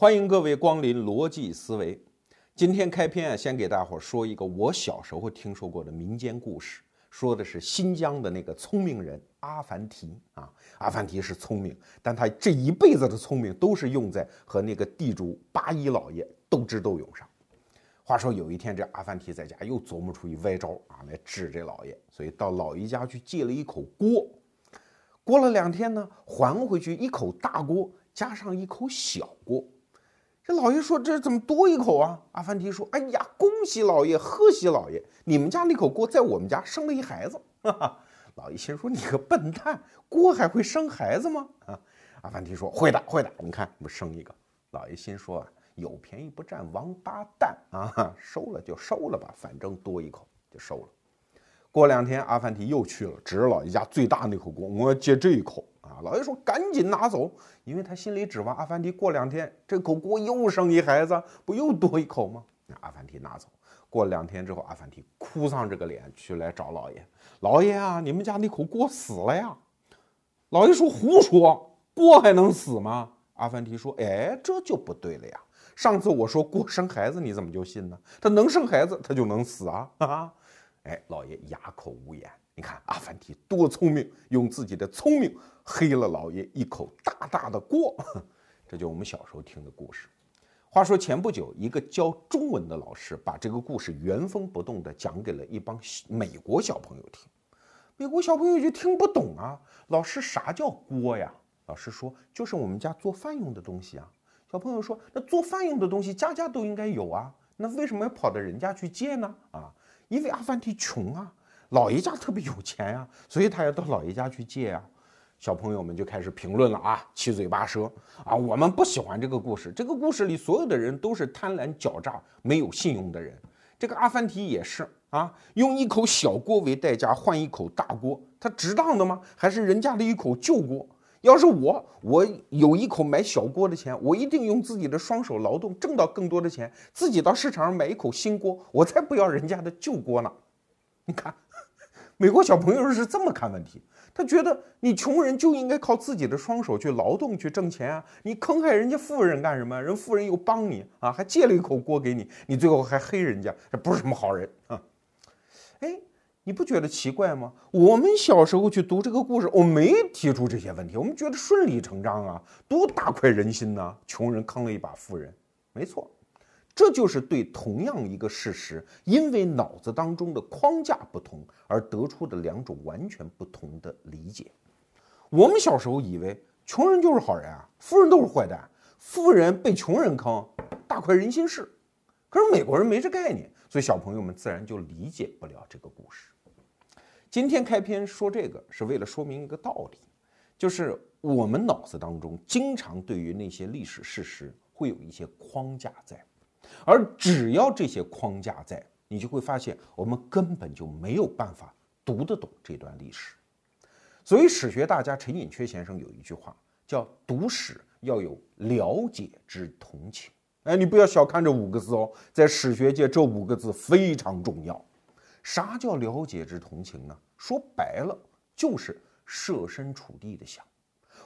欢迎各位光临逻辑思维。今天开篇啊，先给大伙说一个我小时候听说过的民间故事，说的是新疆的那个聪明人阿凡提啊。阿凡提是聪明，但他这一辈子的聪明都是用在和那个地主八一老爷斗智斗勇上。话说有一天，这阿凡提在家又琢磨出一歪招啊，来治这老爷，所以到老爷家去借了一口锅。过了两天呢，还回去一口大锅，加上一口小锅。这老爷说：“这怎么多一口啊？”阿凡提说：“哎呀，恭喜老爷，贺喜老爷！你们家那口锅在我们家生了一孩子。”哈哈，老爷心说：“你个笨蛋，锅还会生孩子吗？”啊，阿凡提说：“会的，会的。你看，不生一个。”老爷心说：“啊，有便宜不占王八蛋啊！收了就收了吧，反正多一口就收了。”过两天，阿凡提又去了，指着老爷家最大那口锅：“我要接这一口。”啊！老爷说：“赶紧拿走，因为他心里指望阿凡提过两天这口锅又生一孩子，不又多一口吗？”那阿凡提拿走。过两天之后，阿凡提哭丧着个脸去来找老爷：“老爷啊，你们家那口锅死了呀！”老爷说：“胡说，锅还能死吗？”阿凡提说：“哎，这就不对了呀！上次我说锅生孩子，你怎么就信呢？他能生孩子，他就能死啊！”啊！哎，老爷哑口无言。你看阿凡提多聪明，用自己的聪明黑了老爷一口大大的锅。这就我们小时候听的故事。话说前不久，一个教中文的老师把这个故事原封不动地讲给了一帮美国小朋友听。美国小朋友就听不懂啊，老师啥叫锅呀？老师说就是我们家做饭用的东西啊。小朋友说那做饭用的东西家家都应该有啊，那为什么要跑到人家去借呢？啊，因为阿凡提穷啊。老爷家特别有钱呀，所以他要到老爷家去借呀。小朋友们就开始评论了啊，七嘴八舌啊。我们不喜欢这个故事，这个故事里所有的人都是贪婪狡诈、没有信用的人。这个阿凡提也是啊，用一口小锅为代价换一口大锅，他值当的吗？还是人家的一口旧锅？要是我，我有一口买小锅的钱，我一定用自己的双手劳动挣到更多的钱，自己到市场上买一口新锅，我才不要人家的旧锅呢。你看。美国小朋友是这么看问题，他觉得你穷人就应该靠自己的双手去劳动去挣钱啊！你坑害人家富人干什么？人富人又帮你啊，还借了一口锅给你，你最后还黑人家，这不是什么好人啊！哎，你不觉得奇怪吗？我们小时候去读这个故事，我没提出这些问题，我们觉得顺理成章啊，多大快人心呐！穷人坑了一把富人，没错。这就是对同样一个事实，因为脑子当中的框架不同而得出的两种完全不同的理解。我们小时候以为穷人就是好人啊，富人都是坏蛋，富人被穷人坑，大快人心事。可是美国人没这概念，所以小朋友们自然就理解不了这个故事。今天开篇说这个是为了说明一个道理，就是我们脑子当中经常对于那些历史事实会有一些框架在。而只要这些框架在，你就会发现我们根本就没有办法读得懂这段历史。所以史学大家陈寅恪先生有一句话，叫“读史要有了解之同情”。哎，你不要小看这五个字哦，在史学界这五个字非常重要。啥叫了解之同情呢？说白了就是设身处地的想，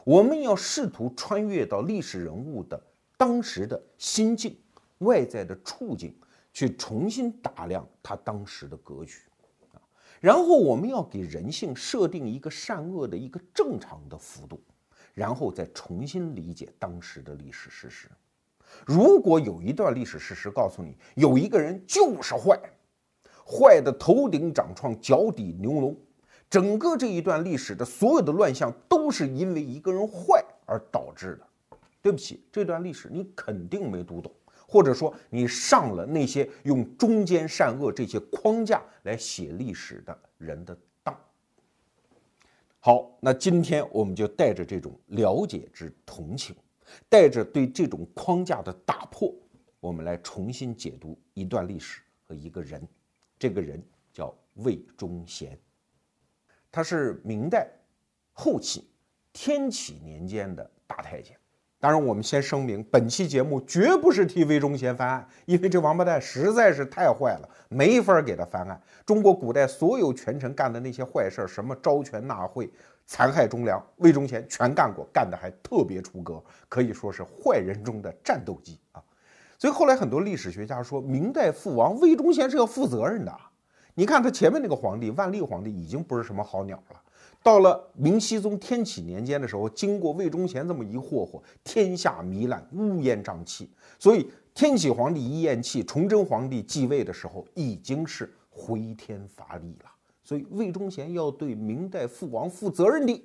我们要试图穿越到历史人物的当时的心境。外在的处境，去重新打量他当时的格局，啊，然后我们要给人性设定一个善恶的一个正常的幅度，然后再重新理解当时的历史事实。如果有一段历史事实告诉你有一个人就是坏，坏的头顶长疮，脚底牛龙，整个这一段历史的所有的乱象都是因为一个人坏而导致的，对不起，这段历史你肯定没读懂。或者说你上了那些用忠奸善恶这些框架来写历史的人的当。好，那今天我们就带着这种了解之同情，带着对这种框架的打破，我们来重新解读一段历史和一个人。这个人叫魏忠贤，他是明代后期天启年间的大太监。当然，我们先声明，本期节目绝不是替魏忠贤翻案，因为这王八蛋实在是太坏了，没法给他翻案。中国古代所有权臣干的那些坏事儿，什么招权纳贿，残害忠良，魏忠贤全干过，干得还特别出格，可以说是坏人中的战斗机啊。所以后来很多历史学家说，明代父王魏忠贤是要负责任的。你看他前面那个皇帝万历皇帝已经不是什么好鸟了，到了明熹宗天启年间的时候，经过魏忠贤这么一霍霍，天下糜烂，乌烟瘴气。所以天启皇帝一咽气，崇祯皇帝继位的时候已经是回天乏力了。所以魏忠贤要对明代父王负责任的。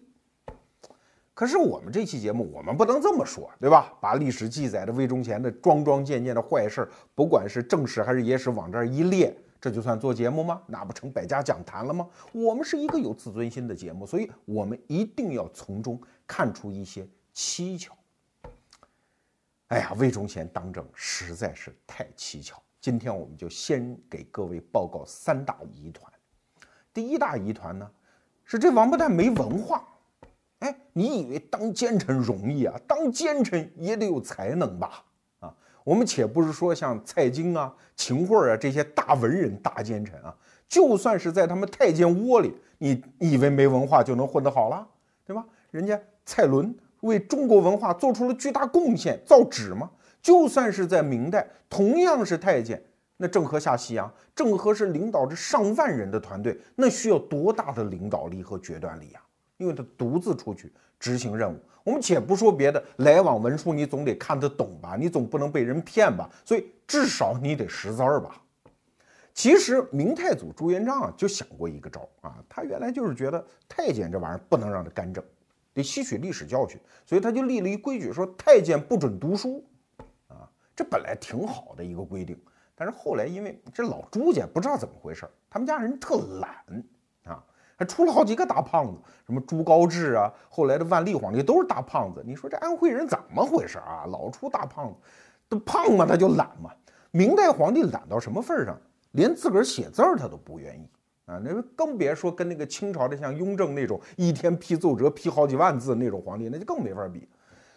可是我们这期节目，我们不能这么说，对吧？把历史记载的魏忠贤的桩桩件件的坏事儿，不管是正史还是野史，往这儿一列，这就算做节目吗？那不成百家讲坛了吗？我们是一个有自尊心的节目，所以我们一定要从中看出一些蹊跷。哎呀，魏忠贤当政实在是太蹊跷。今天我们就先给各位报告三大疑团。第一大疑团呢，是这王八蛋没文化。哎，你以为当奸臣容易啊？当奸臣也得有才能吧？我们且不是说像蔡京啊、秦桧啊这些大文人、大奸臣啊，就算是在他们太监窝里，你以为没文化就能混得好了，对吧？人家蔡伦为中国文化做出了巨大贡献，造纸嘛。就算是在明代，同样是太监，那郑和下西洋，郑和是领导着上万人的团队，那需要多大的领导力和决断力呀？因为他独自出去执行任务，我们且不说别的，来往文书你总得看得懂吧？你总不能被人骗吧？所以至少你得识字儿吧？其实明太祖朱元璋啊就想过一个招儿啊，他原来就是觉得太监这玩意儿不能让他干政，得吸取历史教训，所以他就立了一规矩，说太监不准读书啊。这本来挺好的一个规定，但是后来因为这老朱家不知道怎么回事，他们家人特懒。还出了好几个大胖子，什么朱高炽啊，后来的万历皇帝都是大胖子。你说这安徽人怎么回事啊？老出大胖子，都胖嘛，他就懒嘛。明代皇帝懒到什么份上？连自个儿写字儿他都不愿意啊，那更别说跟那个清朝的像雍正那种一天批奏折批好几万字那种皇帝，那就更没法比。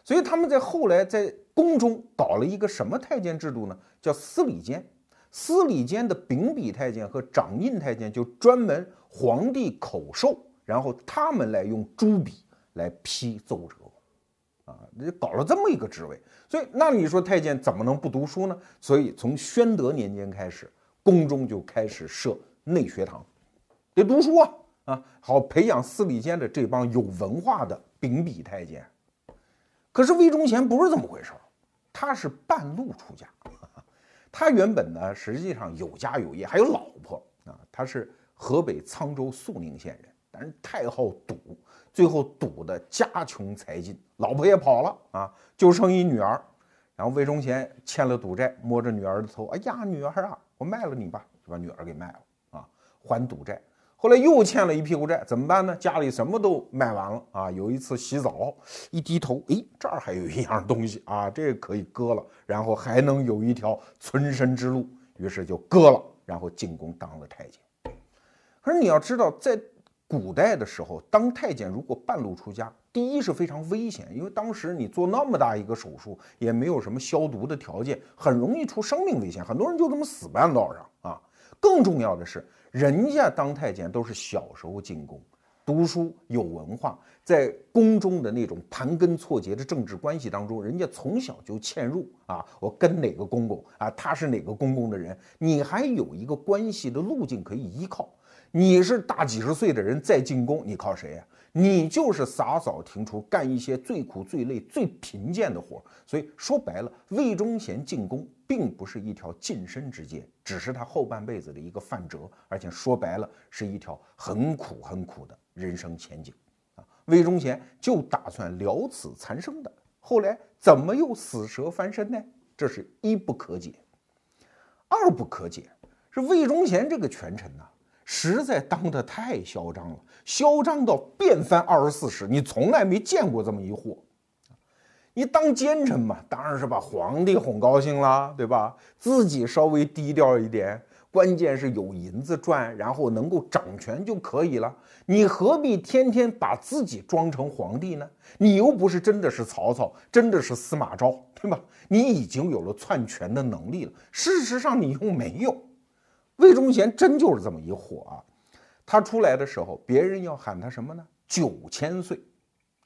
所以他们在后来在宫中搞了一个什么太监制度呢？叫司礼监。司礼监的秉笔太监和掌印太监就专门。皇帝口授，然后他们来用朱笔来批奏折，啊，搞了这么一个职位。所以，那你说太监怎么能不读书呢？所以，从宣德年间开始，宫中就开始设内学堂，得读书啊，啊，好培养司礼监的这帮有文化的秉笔太监。可是魏忠贤不是这么回事儿，他是半路出家，他原本呢实际上有家有业，还有老婆啊，他是。河北沧州肃宁县人，但是太好赌，最后赌的家穷财尽，老婆也跑了啊，就剩一女儿。然后魏忠贤欠了赌债，摸着女儿的头，哎呀，女儿啊，我卖了你吧，就把女儿给卖了啊，还赌债。后来又欠了一屁股债，怎么办呢？家里什么都卖完了啊。有一次洗澡，一低头，哎，这儿还有一样东西啊，这可以割了，然后还能有一条存身之路，于是就割了，然后进宫当了太监。可是你要知道，在古代的时候，当太监如果半路出家，第一是非常危险，因为当时你做那么大一个手术，也没有什么消毒的条件，很容易出生命危险，很多人就这么死半道上啊。更重要的是，人家当太监都是小时候进宫，读书有文化，在宫中的那种盘根错节的政治关系当中，人家从小就嵌入啊，我跟哪个公公啊，他是哪个公公的人，你还有一个关系的路径可以依靠。你是大几十岁的人再进宫，你靠谁呀？你就是洒扫庭除，干一些最苦、最累、最贫贱的活。所以说白了，魏忠贤进宫并不是一条晋升之阶，只是他后半辈子的一个范辙，而且说白了是一条很苦很苦的人生前景啊。魏忠贤就打算了此残生的，后来怎么又死蛇翻身呢？这是一不可解，二不可解是魏忠贤这个权臣呐。实在当得太嚣张了，嚣张到变翻二十四史，你从来没见过这么一货。你当奸臣嘛，当然是把皇帝哄高兴了，对吧？自己稍微低调一点，关键是有银子赚，然后能够掌权就可以了。你何必天天把自己装成皇帝呢？你又不是真的是曹操，真的是司马昭，对吧？你已经有了篡权的能力了，事实上你又没有。魏忠贤真就是这么一货啊！他出来的时候，别人要喊他什么呢？九千岁，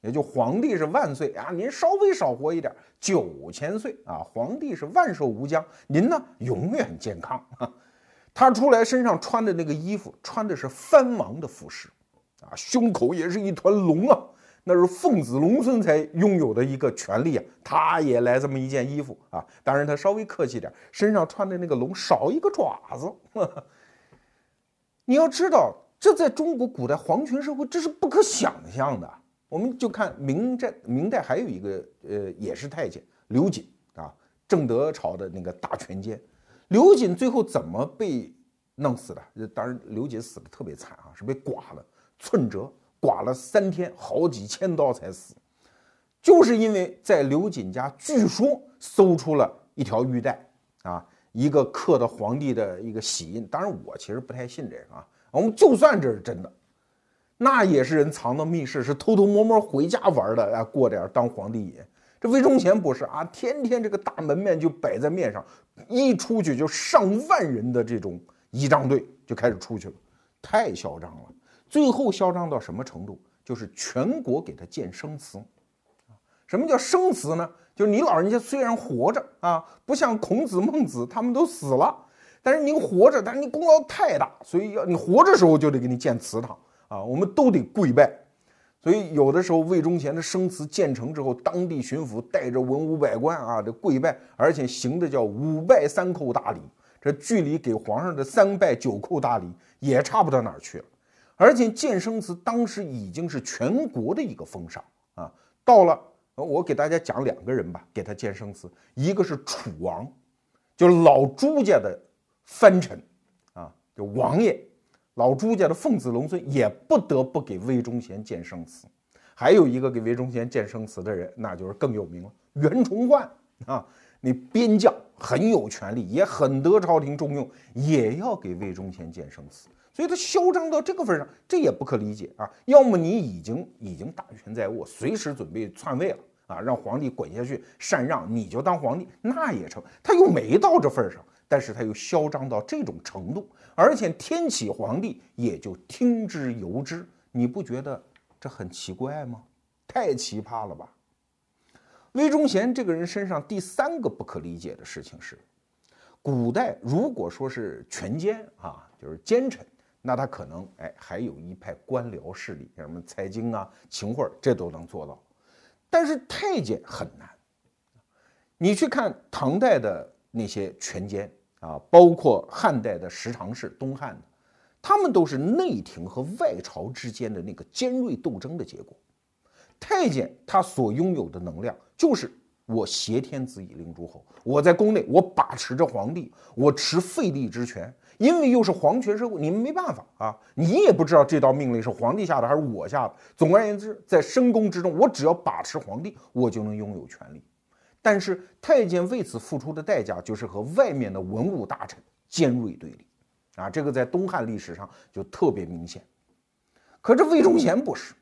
也就皇帝是万岁啊，您稍微少活一点，九千岁啊，皇帝是万寿无疆，您呢永远健康啊。他出来身上穿的那个衣服，穿的是藩王的服饰，啊，胸口也是一团龙啊，那是奉子龙孙才拥有的一个权利啊。他也来这么一件衣服啊，当然他稍微客气点，身上穿的那个龙少一个爪子。你要知道，这在中国古代皇权社会这是不可想象的。我们就看明代，明代还有一个呃，也是太监刘瑾啊，正德朝的那个大权奸。刘瑾最后怎么被弄死的？当然，刘瑾死的特别惨啊，是被剐了，寸折，剐了三天，好几千刀才死。就是因为在刘瑾家，据说搜出了一条玉带啊，一个刻的皇帝的一个玺印。当然，我其实不太信这个啊。我们就算这是真的，那也是人藏到密室，是偷偷摸摸回家玩的啊，过点当皇帝瘾。这魏忠贤不是啊，天天这个大门面就摆在面上，一出去就上万人的这种仪仗队就开始出去了，太嚣张了。最后嚣张到什么程度？就是全国给他建生祠。什么叫生祠呢？就是你老人家虽然活着啊，不像孔子、孟子他们都死了，但是您活着，但是你功劳太大，所以要你活着时候就得给你建祠堂啊，我们都得跪拜。所以有的时候魏忠贤的生祠建成之后，当地巡抚带着文武百官啊，这跪拜，而且行的叫五拜三叩大礼，这距离给皇上的三拜九叩大礼也差不到哪儿去了。而且建生祠当时已经是全国的一个风尚啊。到了，我给大家讲两个人吧，给他建生祠，一个是楚王，就是老朱家的藩臣啊，就王爷。老朱家的奉子龙孙也不得不给魏忠贤建生祠，还有一个给魏忠贤建生祠的人，那就是更有名了，袁崇焕啊，那边将很有权力，也很得朝廷重用，也要给魏忠贤建生祠，所以他嚣张到这个份上，这也不可理解啊。要么你已经已经大权在握，随时准备篡位了啊，让皇帝滚下去禅让，你就当皇帝，那也成。他又没到这份上。但是他又嚣张到这种程度，而且天启皇帝也就听之由之，你不觉得这很奇怪吗？太奇葩了吧！魏忠贤这个人身上第三个不可理解的事情是，古代如果说是权奸啊，就是奸臣，那他可能哎还有一派官僚势力，像什么财经啊、秦桧这都能做到，但是太监很难。你去看唐代的那些权奸。啊，包括汉代的十常侍，东汉的，他们都是内廷和外朝之间的那个尖锐斗争的结果。太监他所拥有的能量，就是我挟天子以令诸侯，我在宫内我把持着皇帝，我持废立之权，因为又是皇权社会，你们没办法啊，你也不知道这道命令是皇帝下的还是我下的。总而言之，在深宫之中，我只要把持皇帝，我就能拥有权力。但是太监为此付出的代价，就是和外面的文武大臣尖锐对立，啊，这个在东汉历史上就特别明显。可这魏忠贤不是，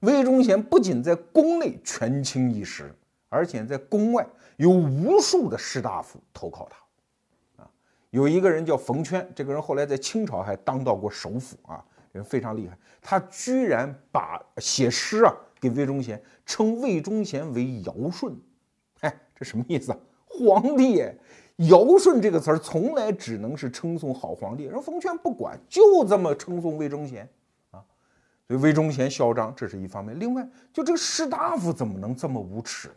魏忠贤不仅在宫内权倾一时，而且在宫外有无数的士大夫投靠他，有一个人叫冯圈，这个人后来在清朝还当到过首辅啊，人非常厉害，他居然把写诗啊给魏忠贤，称魏忠贤为尧舜。哎，这什么意思啊？皇帝尧舜这个词儿从来只能是称颂好皇帝，人冯圈不管，就这么称颂魏忠贤啊。所以魏忠贤嚣张，这是一方面。另外，就这个士大夫怎么能这么无耻呢？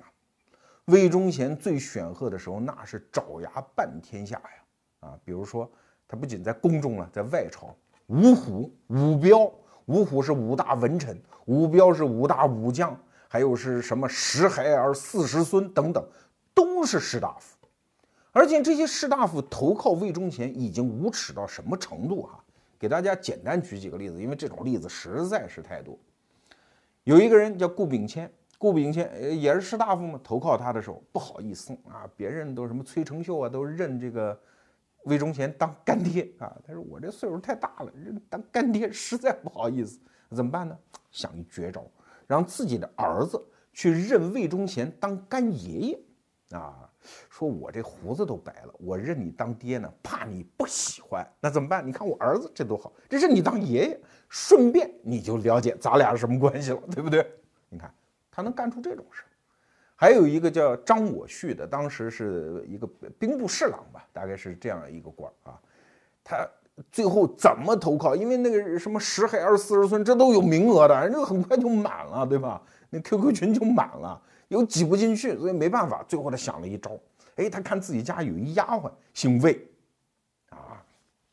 魏忠贤最显赫的时候，那是爪牙半天下呀！啊，比如说他不仅在宫中了，在外朝，五虎、五彪，五虎是五大文臣，五彪是五大武将，还有是什么十孩儿、四十孙等等。都是士大夫，而且这些士大夫投靠魏忠贤已经无耻到什么程度哈？给大家简单举几个例子，因为这种例子实在是太多。有一个人叫顾秉谦，顾秉谦也是士大夫嘛，投靠他的时候不好意思啊，别人都什么崔成秀啊，都认这个魏忠贤当干爹啊。他说我这岁数太大了，认当干爹实在不好意思，怎么办呢？想一绝招，让自己的儿子去认魏忠贤当干爷爷。啊，说我这胡子都白了，我认你当爹呢，怕你不喜欢。那怎么办？你看我儿子这多好，这是你当爷爷，顺便你就了解咱俩是什么关系了，对不对？你看他能干出这种事儿。还有一个叫张我旭的，当时是一个兵部侍郎吧，大概是这样一个官儿啊。他最后怎么投靠？因为那个什么十海二四十村，这都有名额的，人家很快就满了，对吧？那 QQ 群就满了，有挤不进去，所以没办法。最后他想了一招，哎，他看自己家有一丫鬟姓魏，啊，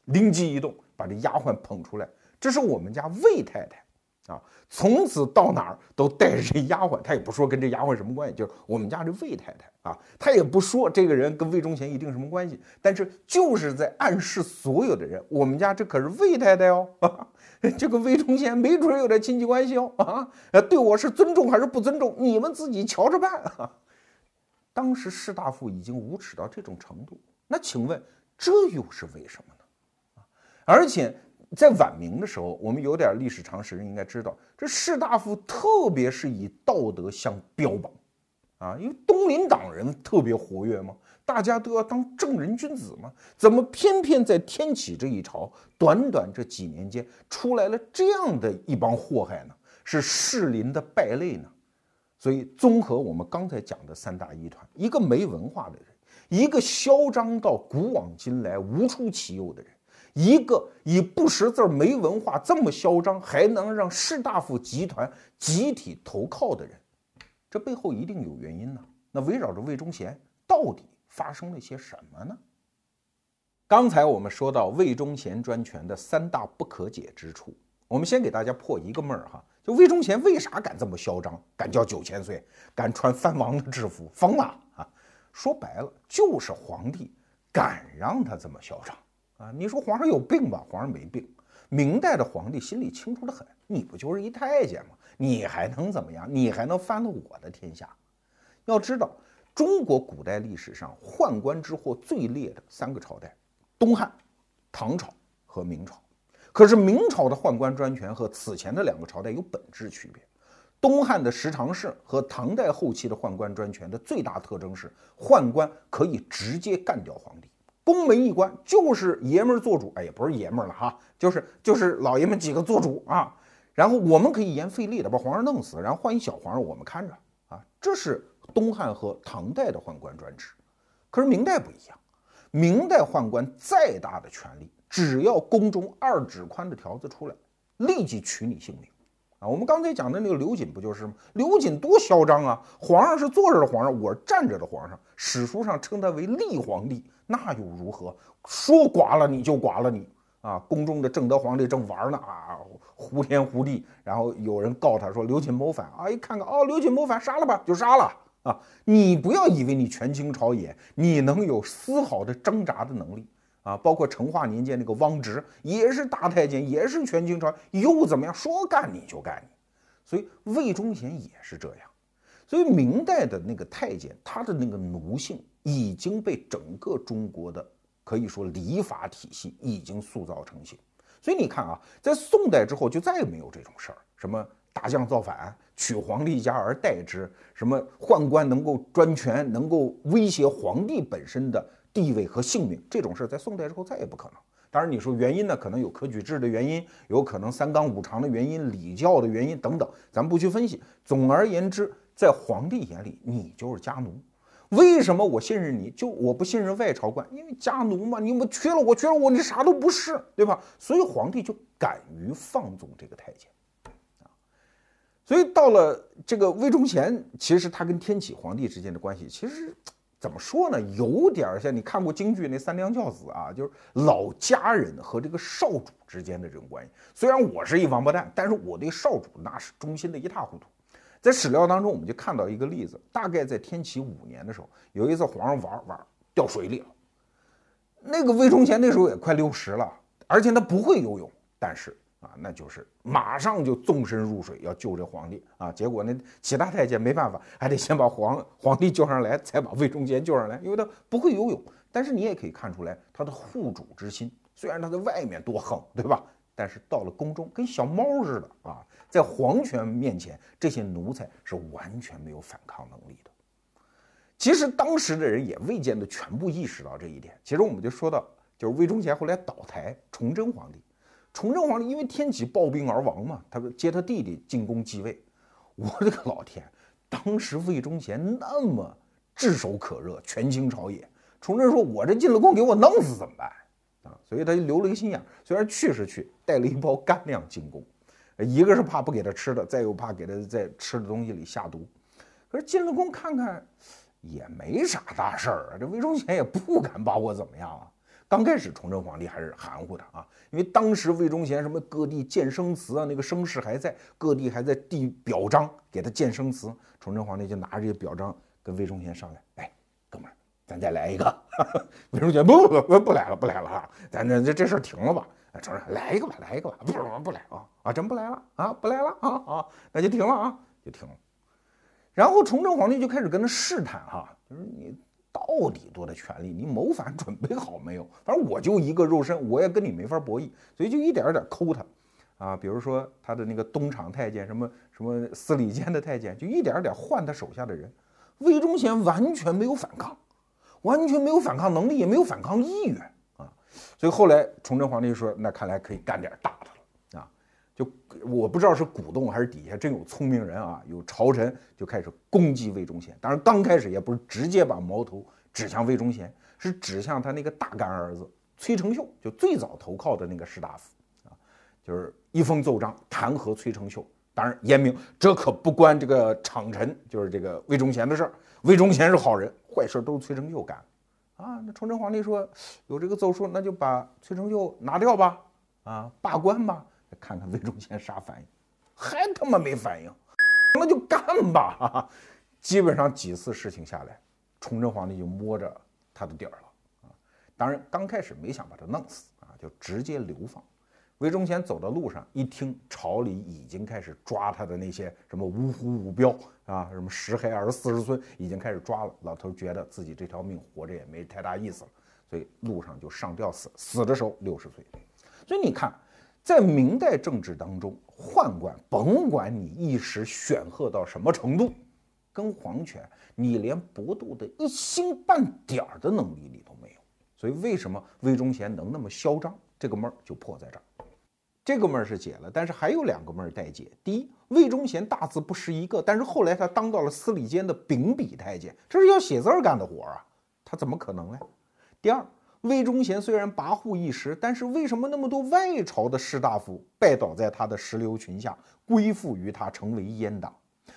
灵机一动，把这丫鬟捧出来，这是我们家魏太太。啊，从此到哪儿都带着这丫鬟，他也不说跟这丫鬟什么关系，就是我们家这魏太太啊，他也不说这个人跟魏忠贤一定什么关系，但是就是在暗示所有的人，我们家这可是魏太太哦，这个魏忠贤没准有点亲戚关系哦，啊，对我是尊重还是不尊重，你们自己瞧着办。当时士大夫已经无耻到这种程度，那请问这又是为什么呢？啊，而且。在晚明的时候，我们有点历史常识应该知道，这士大夫特别是以道德相标榜，啊，因为东林党人特别活跃嘛，大家都要当正人君子嘛，怎么偏偏在天启这一朝，短短这几年间出来了这样的一帮祸害呢？是士林的败类呢？所以综合我们刚才讲的三大疑团，一个没文化的人，一个嚣张到古往今来无出其右的人。一个以不识字、没文化、这么嚣张，还能让士大夫集团集体投靠的人，这背后一定有原因呢。那围绕着魏忠贤，到底发生了些什么呢？刚才我们说到魏忠贤专权的三大不可解之处，我们先给大家破一个闷儿哈，就魏忠贤为啥敢这么嚣张，敢叫九千岁，敢穿藩王的制服，疯了啊？说白了，就是皇帝敢让他这么嚣张。啊，你说皇上有病吧？皇上没病。明代的皇帝心里清楚的很，你不就是一太监吗？你还能怎么样？你还能翻了我的天下？要知道，中国古代历史上宦官之祸最烈的三个朝代，东汉、唐朝和明朝。可是明朝的宦官专权和此前的两个朝代有本质区别。东汉的十常侍和唐代后期的宦官专权的最大特征是，宦官可以直接干掉皇帝。宫门一关，就是爷们儿做主，哎，也不是爷们儿了哈，就是就是老爷们几个做主啊。然后我们可以言费力的把皇上弄死，然后换一小皇上我们看着啊。这是东汉和唐代的宦官专制。可是明代不一样，明代宦官再大的权力，只要宫中二指宽的条子出来，立即取你性命啊。我们刚才讲的那个刘瑾不就是吗？刘瑾多嚣张啊！皇上是坐着的皇上，我是站着的皇上，史书上称他为立皇帝。那又如何？说剐了你就剐了你啊！宫中的正德皇帝正玩呢啊，胡天胡地，然后有人告他说刘瑾谋反啊，一看看哦，刘瑾谋反，杀了吧，就杀了啊！你不要以为你权倾朝野，你能有丝毫的挣扎的能力啊！包括成化年间那个汪直也是大太监，也是权倾朝，又怎么样？说干你就干你，所以魏忠贤也是这样。所以明代的那个太监，他的那个奴性。已经被整个中国的可以说礼法体系已经塑造成型，所以你看啊，在宋代之后就再也没有这种事儿，什么大将造反，取皇帝家而代之，什么宦官能够专权，能够威胁皇帝本身的地位和性命，这种事儿在宋代之后再也不可能。当然你说原因呢，可能有科举制的原因，有可能三纲五常的原因，礼教的原因等等，咱们不去分析。总而言之，在皇帝眼里，你就是家奴。为什么我信任你？就我不信任外朝官，因为家奴嘛，你们缺了我，缺了我，你啥都不是，对吧？所以皇帝就敢于放纵这个太监，啊，所以到了这个魏忠贤，其实他跟天启皇帝之间的关系，其实怎么说呢？有点像你看过京剧那三娘教子啊，就是老家人和这个少主之间的这种关系。虽然我是一王八蛋，但是我对少主那是忠心的一塌糊涂。在史料当中，我们就看到一个例子，大概在天启五年的时候，有一次皇上玩玩掉水里了。那个魏忠贤那时候也快六十了，而且他不会游泳，但是啊，那就是马上就纵身入水要救这皇帝啊。结果那其他太监没办法，还得先把皇皇帝救上来，才把魏忠贤救上来，因为他不会游泳。但是你也可以看出来他的护主之心，虽然他在外面多横，对吧？但是到了宫中，跟小猫似的啊。在皇权面前，这些奴才是完全没有反抗能力的。其实当时的人也未见得全部意识到这一点。其实我们就说到，就是魏忠贤后来倒台，崇祯皇帝，崇祯皇帝因为天启暴病而亡嘛，他接他弟弟进宫继位。我的个老天！当时魏忠贤那么炙手可热，权倾朝野，崇祯说：“我这进了宫，给我弄死怎么办？”啊，所以他就留了个心眼，虽然去是去，带了一包干粮进宫，一个是怕不给他吃的，再又怕给他在吃的东西里下毒。可是进了宫看看，也没啥大事儿啊，这魏忠贤也不敢把我怎么样啊。刚开始崇祯皇帝还是含糊的啊，因为当时魏忠贤什么各地建生祠啊，那个声势还在，各地还在递表彰给他建生祠。崇祯皇帝就拿着这些表彰跟魏忠贤商量，哎，咱再来一个。魏忠贤不不不不来了，不来了啊，咱这这这事儿停了吧。承认来一个吧，来一个吧，不不不来啊啊，真不来了啊，不来了啊啊，那就停了啊，就停了。然后崇祯皇帝就开始跟他试探哈，就是你。到底多大权力？你谋反 准备好没有？反正我就一个肉身，我也跟你没法博弈，所以就一点一点抠他，啊，比如说他的那个东厂太监，什么什么司礼监的太监，就一点一点换他手下的人。魏忠贤完全没有反抗，完全没有反抗能力，也没有反抗意愿啊。所以后来崇祯皇帝说，那看来可以干点大的了啊。就我不知道是鼓动还是底下真有聪明人啊，有朝臣就开始攻击魏忠贤。当然刚开始也不是直接把矛头指向魏忠贤，是指向他那个大干儿子崔成秀，就最早投靠的那个士大夫啊，就是一封奏章弹劾崔成秀。当然严明这可不关这个厂臣，就是这个魏忠贤的事儿。魏忠贤是好人，坏事都是崔成秀干啊。那崇祯皇帝说有这个奏书，那就把崔成秀拿掉吧，啊，罢官吧。看看魏忠贤啥反应，还他妈没反应，那就干吧！基本上几次事情下来，崇祯皇帝就摸着他的底儿了啊。当然刚开始没想把他弄死啊，就直接流放。魏忠贤走到路上，一听朝里已经开始抓他的那些什么五虎五彪啊，什么石黑儿四十孙，已经开始抓了。老头觉得自己这条命活着也没太大意思了，所以路上就上吊死。死的时候六十岁。所以你看。在明代政治当中，宦官甭管你一时显赫到什么程度，跟皇权你连搏斗的一星半点儿的能力你都没有。所以为什么魏忠贤能那么嚣张？这个闷儿就破在这儿。这个闷儿是解了，但是还有两个闷儿待解。第一，魏忠贤大字不识一个，但是后来他当到了司礼监的秉笔太监，这是要写字儿干的活儿啊，他怎么可能呢？第二。魏忠贤虽然跋扈一时，但是为什么那么多外朝的士大夫拜倒在他的石榴裙下，归附于他，成为阉党？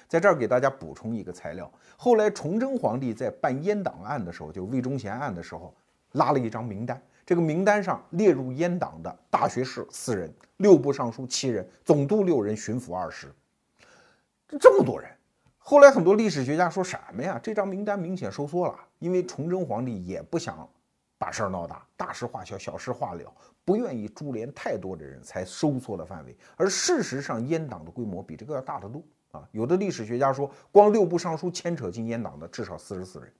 在这儿给大家补充一个材料：后来崇祯皇帝在办阉党案的时候，就魏忠贤案的时候，拉了一张名单，这个名单上列入阉党的大学士四人，六部尚书七人，总督六人，巡抚二十，这这么多人。后来很多历史学家说什么呀？这张名单明显收缩了，因为崇祯皇帝也不想。把事儿闹大，大事化小，小事化了，不愿意株连太多的人，才收缩了范围。而事实上，阉党的规模比这个要大得多啊！有的历史学家说，光六部尚书牵扯进阉党的至少四十四人。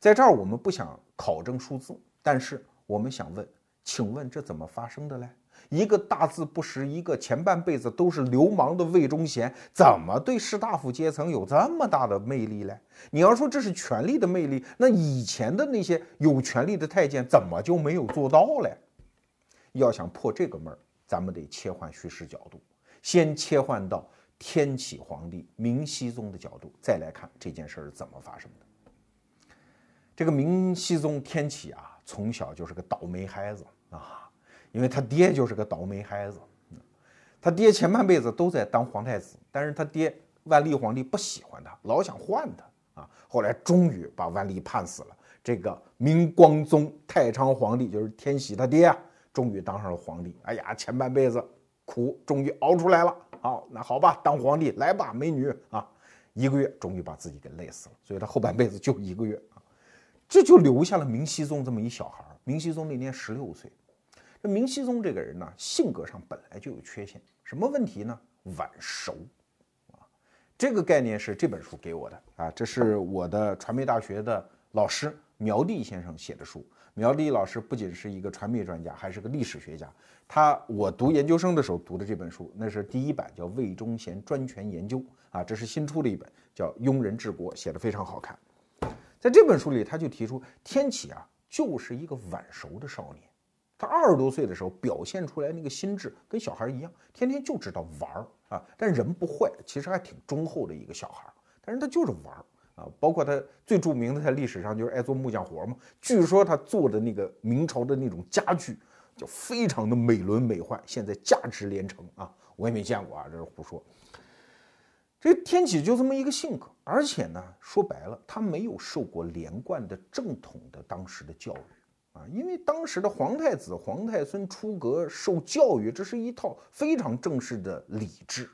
在这儿，我们不想考证数字，但是我们想问，请问这怎么发生的嘞？一个大字不识，一个前半辈子都是流氓的魏忠贤，怎么对士大夫阶层有这么大的魅力嘞？你要说这是权力的魅力，那以前的那些有权力的太监怎么就没有做到嘞？要想破这个闷儿，咱们得切换叙事角度，先切换到天启皇帝明熹宗的角度，再来看这件事儿是怎么发生的。这个明熹宗天启啊，从小就是个倒霉孩子啊。因为他爹就是个倒霉孩子，他爹前半辈子都在当皇太子，但是他爹万历皇帝不喜欢他，老想换他啊。后来终于把万历判死了，这个明光宗太昌皇帝就是天喜他爹啊，终于当上了皇帝。哎呀，前半辈子苦，终于熬出来了。好，那好吧，当皇帝来吧，美女啊，一个月终于把自己给累死了。所以他后半辈子就一个月，这就留下了明熹宗这么一小孩。明熹宗那年十六岁。这明熹宗这个人呢，性格上本来就有缺陷，什么问题呢？晚熟，啊，这个概念是这本书给我的啊，这是我的传媒大学的老师苗地先生写的书。苗地老师不仅是一个传媒专家，还是个历史学家。他我读研究生的时候读的这本书，那是第一版，叫《魏忠贤专权研究》啊，这是新出的一本，叫《庸人治国》，写的非常好看。在这本书里，他就提出天启啊，就是一个晚熟的少年。他二十多岁的时候表现出来那个心智跟小孩一样，天天就知道玩儿啊。但人不坏，其实还挺忠厚的一个小孩，但是他就是玩儿啊。包括他最著名的在历史上就是爱做木匠活嘛。据说他做的那个明朝的那种家具，就非常的美轮美奂，现在价值连城啊。我也没见过啊，这是胡说。这天启就这么一个性格，而且呢，说白了，他没有受过连贯的正统的当时的教育啊，因为当时的皇太子、皇太孙出阁受教育，这是一套非常正式的礼制。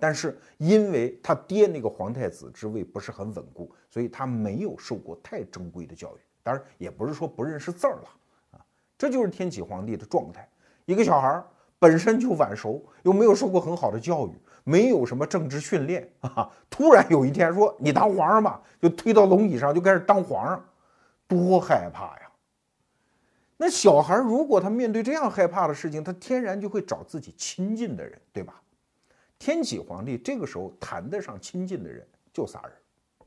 但是因为他爹那个皇太子之位不是很稳固，所以他没有受过太正规的教育。当然，也不是说不认识字儿了啊，这就是天启皇帝的状态。一个小孩儿。本身就晚熟，又没有受过很好的教育，没有什么政治训练啊！突然有一天说你当皇上吧，就推到龙椅上就开始当皇上，多害怕呀！那小孩如果他面对这样害怕的事情，他天然就会找自己亲近的人，对吧？天启皇帝这个时候谈得上亲近的人就仨人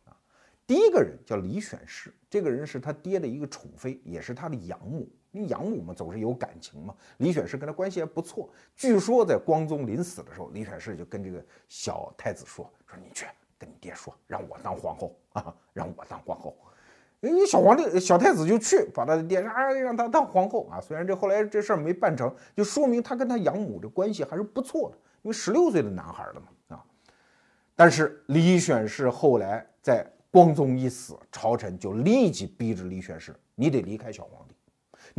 啊，第一个人叫李选侍，这个人是他爹的一个宠妃，也是他的养母。因为养母嘛，总是有感情嘛。李选侍跟他关系还不错。据说在光宗临死的时候，李选侍就跟这个小太子说：“说你去跟你爹说，让我当皇后啊，让我当皇后。”哎，小皇帝、小太子就去把他的爹啊，让他当皇后啊。虽然这后来这事儿没办成，就说明他跟他养母的关系还是不错的，因为十六岁的男孩了嘛啊。但是李选侍后来在光宗一死，朝臣就立即逼着李选侍：“你得离开小皇帝。”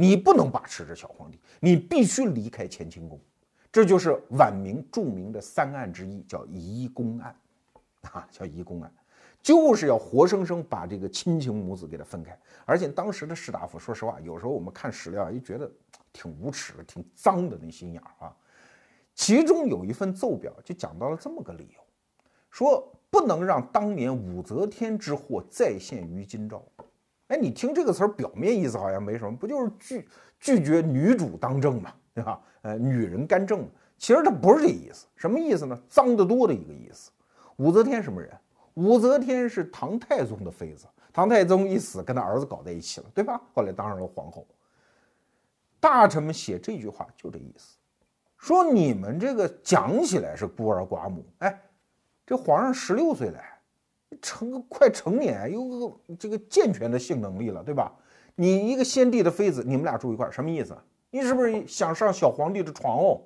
你不能把持着小皇帝，你必须离开乾清宫，这就是晚明著名的三案之一，叫移宫案，啊，叫移宫案，就是要活生生把这个亲情母子给他分开。而且当时的士大夫，说实话，有时候我们看史料也觉得挺无耻的，挺脏的那心眼儿啊。其中有一份奏表就讲到了这么个理由，说不能让当年武则天之祸再现于今朝。哎，你听这个词儿，表面意思好像没什么，不就是拒拒绝女主当政嘛，对吧？呃，女人干政，其实它不是这意思，什么意思呢？脏得多的一个意思。武则天什么人？武则天是唐太宗的妃子，唐太宗一死，跟他儿子搞在一起了，对吧？后来当上了皇后。大臣们写这句话就这意思，说你们这个讲起来是孤儿寡母，哎，这皇上十六岁了。成个快成年，有这个健全的性能力了，对吧？你一个先帝的妃子，你们俩住一块儿，什么意思？你是不是想上小皇帝的床哦？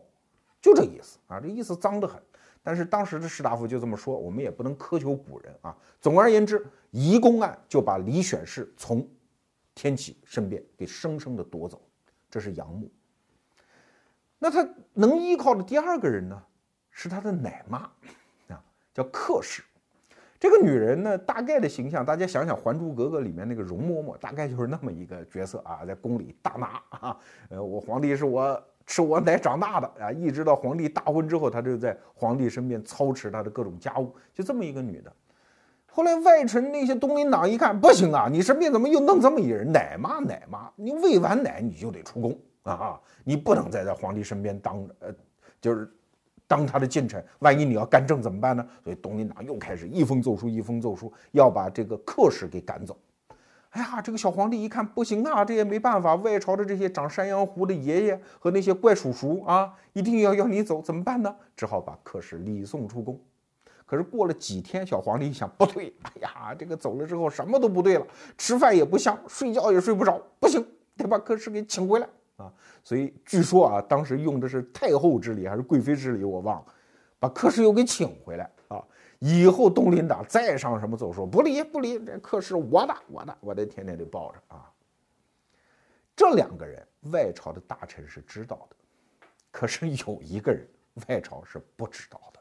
就这意思啊，这意思脏得很。但是当时的士大夫就这么说，我们也不能苛求古人啊。总而言之，移宫案就把李选侍从天启身边给生生的夺走，这是杨母。那他能依靠的第二个人呢，是他的奶妈啊，叫客氏。这个女人呢，大概的形象，大家想想《还珠格格》里面那个容嬷嬷，大概就是那么一个角色啊，在宫里大拿啊，呃，我皇帝是我吃我奶长大的啊，一直到皇帝大婚之后，她就在皇帝身边操持他的各种家务，就这么一个女的。后来外臣那些东林党一看，不行啊，你身边怎么又弄这么一人？奶妈奶妈，你喂完奶你就得出宫啊，你不能再在皇帝身边当呃，就是。当他的近臣，万一你要干政怎么办呢？所以东林党又开始一封奏书，一封奏书，要把这个客氏给赶走。哎呀，这个小皇帝一看不行啊，这也没办法，外朝的这些长山羊胡的爷爷和那些怪叔叔啊，一定要要你走，怎么办呢？只好把客氏礼送出宫。可是过了几天，小皇帝一想，不对，哎呀，这个走了之后什么都不对了，吃饭也不香，睡觉也睡不着，不行，得把客氏给请回来。啊，所以据说啊，当时用的是太后之礼还是贵妃之礼，我忘了，把客氏又给请回来啊。以后东林党再上什么奏说不离不离，这客氏我的我的，我得天天得抱着啊。这两个人外朝的大臣是知道的，可是有一个人外朝是不知道的，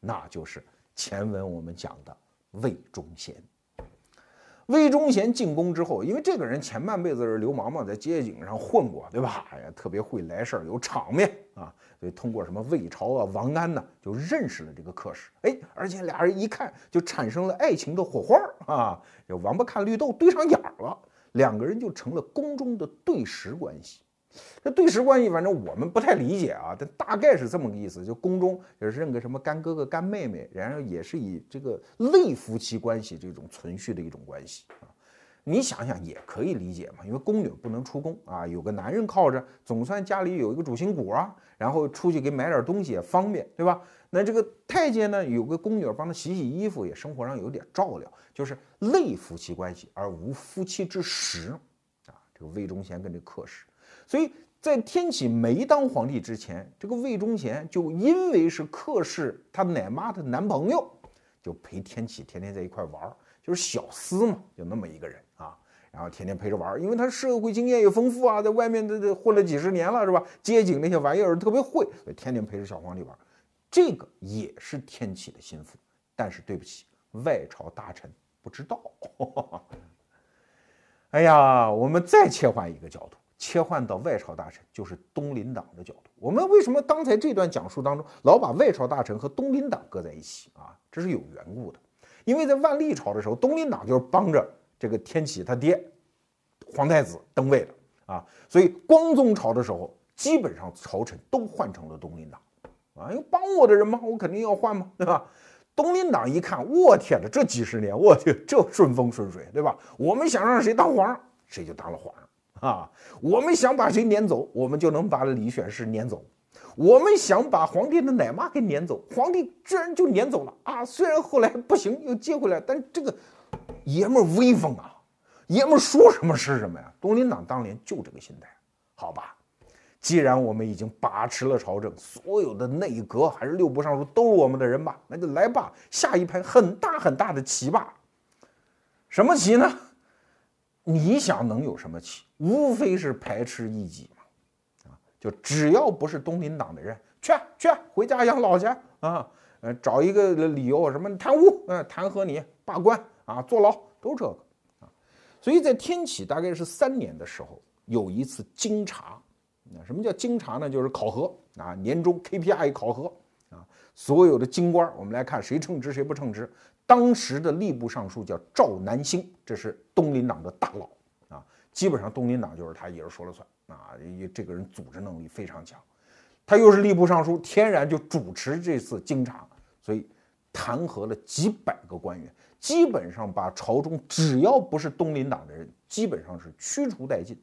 那就是前文我们讲的魏忠贤。魏忠贤进宫之后，因为这个人前半辈子是流氓嘛，在街景上混过，对吧？哎呀，特别会来事儿，有场面啊，所以通过什么魏朝啊、王安呢，就认识了这个客氏。哎，而且俩人一看就产生了爱情的火花啊，这王八看绿豆对上眼了，两个人就成了宫中的对食关系。这对食关系，反正我们不太理解啊，但大概是这么个意思，就宫中也是认个什么干哥哥、干妹妹，然后也是以这个类夫妻关系这种存续的一种关系啊。你想想也可以理解嘛，因为宫女不能出宫啊，有个男人靠着，总算家里有一个主心骨啊，然后出去给买点东西也方便，对吧？那这个太监呢，有个宫女帮他洗洗衣服，也生活上有点照料，就是类夫妻关系而无夫妻之实啊。这个魏忠贤跟这客氏，所以在天启没当皇帝之前，这个魏忠贤就因为是客氏他奶妈的男朋友，就陪天启天天在一块玩，就是小厮嘛，就那么一个人啊，然后天天陪着玩，因为他社会经验也丰富啊，在外面这这混了几十年了是吧？街景那些玩意儿特别会，天天陪着小皇帝玩。这个也是天启的心腹，但是对不起，外朝大臣不知道。哎呀，我们再切换一个角度，切换到外朝大臣，就是东林党的角度。我们为什么刚才这段讲述当中老把外朝大臣和东林党搁在一起啊？这是有缘故的，因为在万历朝的时候，东林党就是帮着这个天启他爹皇太子登位的啊，所以光宗朝的时候，基本上朝臣都换成了东林党。啊，因为帮我的人嘛，我肯定要换嘛，对吧？东林党一看，我天哪，这几十年，我去，这顺风顺水，对吧？我们想让谁当皇上，谁就当了皇上啊。我们想把谁撵走，我们就能把李选侍撵走。我们想把皇帝的奶妈给撵走，皇帝居然就撵走了啊！虽然后来不行，又接回来，但这个爷们威风啊，爷们说什么是什么呀？东林党当年就这个心态，好吧？既然我们已经把持了朝政，所有的内阁还是六部尚书都是我们的人吧，那就来吧，下一盘很大很大的棋吧。什么棋呢？你想能有什么棋？无非是排斥异己嘛。啊，就只要不是东林党的人，去去回家养老去啊。呃，找一个理由，什么贪污，嗯，弹劾你，罢官啊，坐牢，都这个啊。所以在天启大概是三年的时候，有一次京察。啊什么叫京察呢？就是考核啊，年终 KPI 考核啊，所有的京官，我们来看谁称职谁不称职。当时的吏部尚书叫赵南星，这是东林党的大佬啊，基本上东林党就是他一人说了算啊，这个人组织能力非常强，他又是吏部尚书，天然就主持这次京察，所以弹劾了几百个官员，基本上把朝中只要不是东林党的人，基本上是驱除殆尽。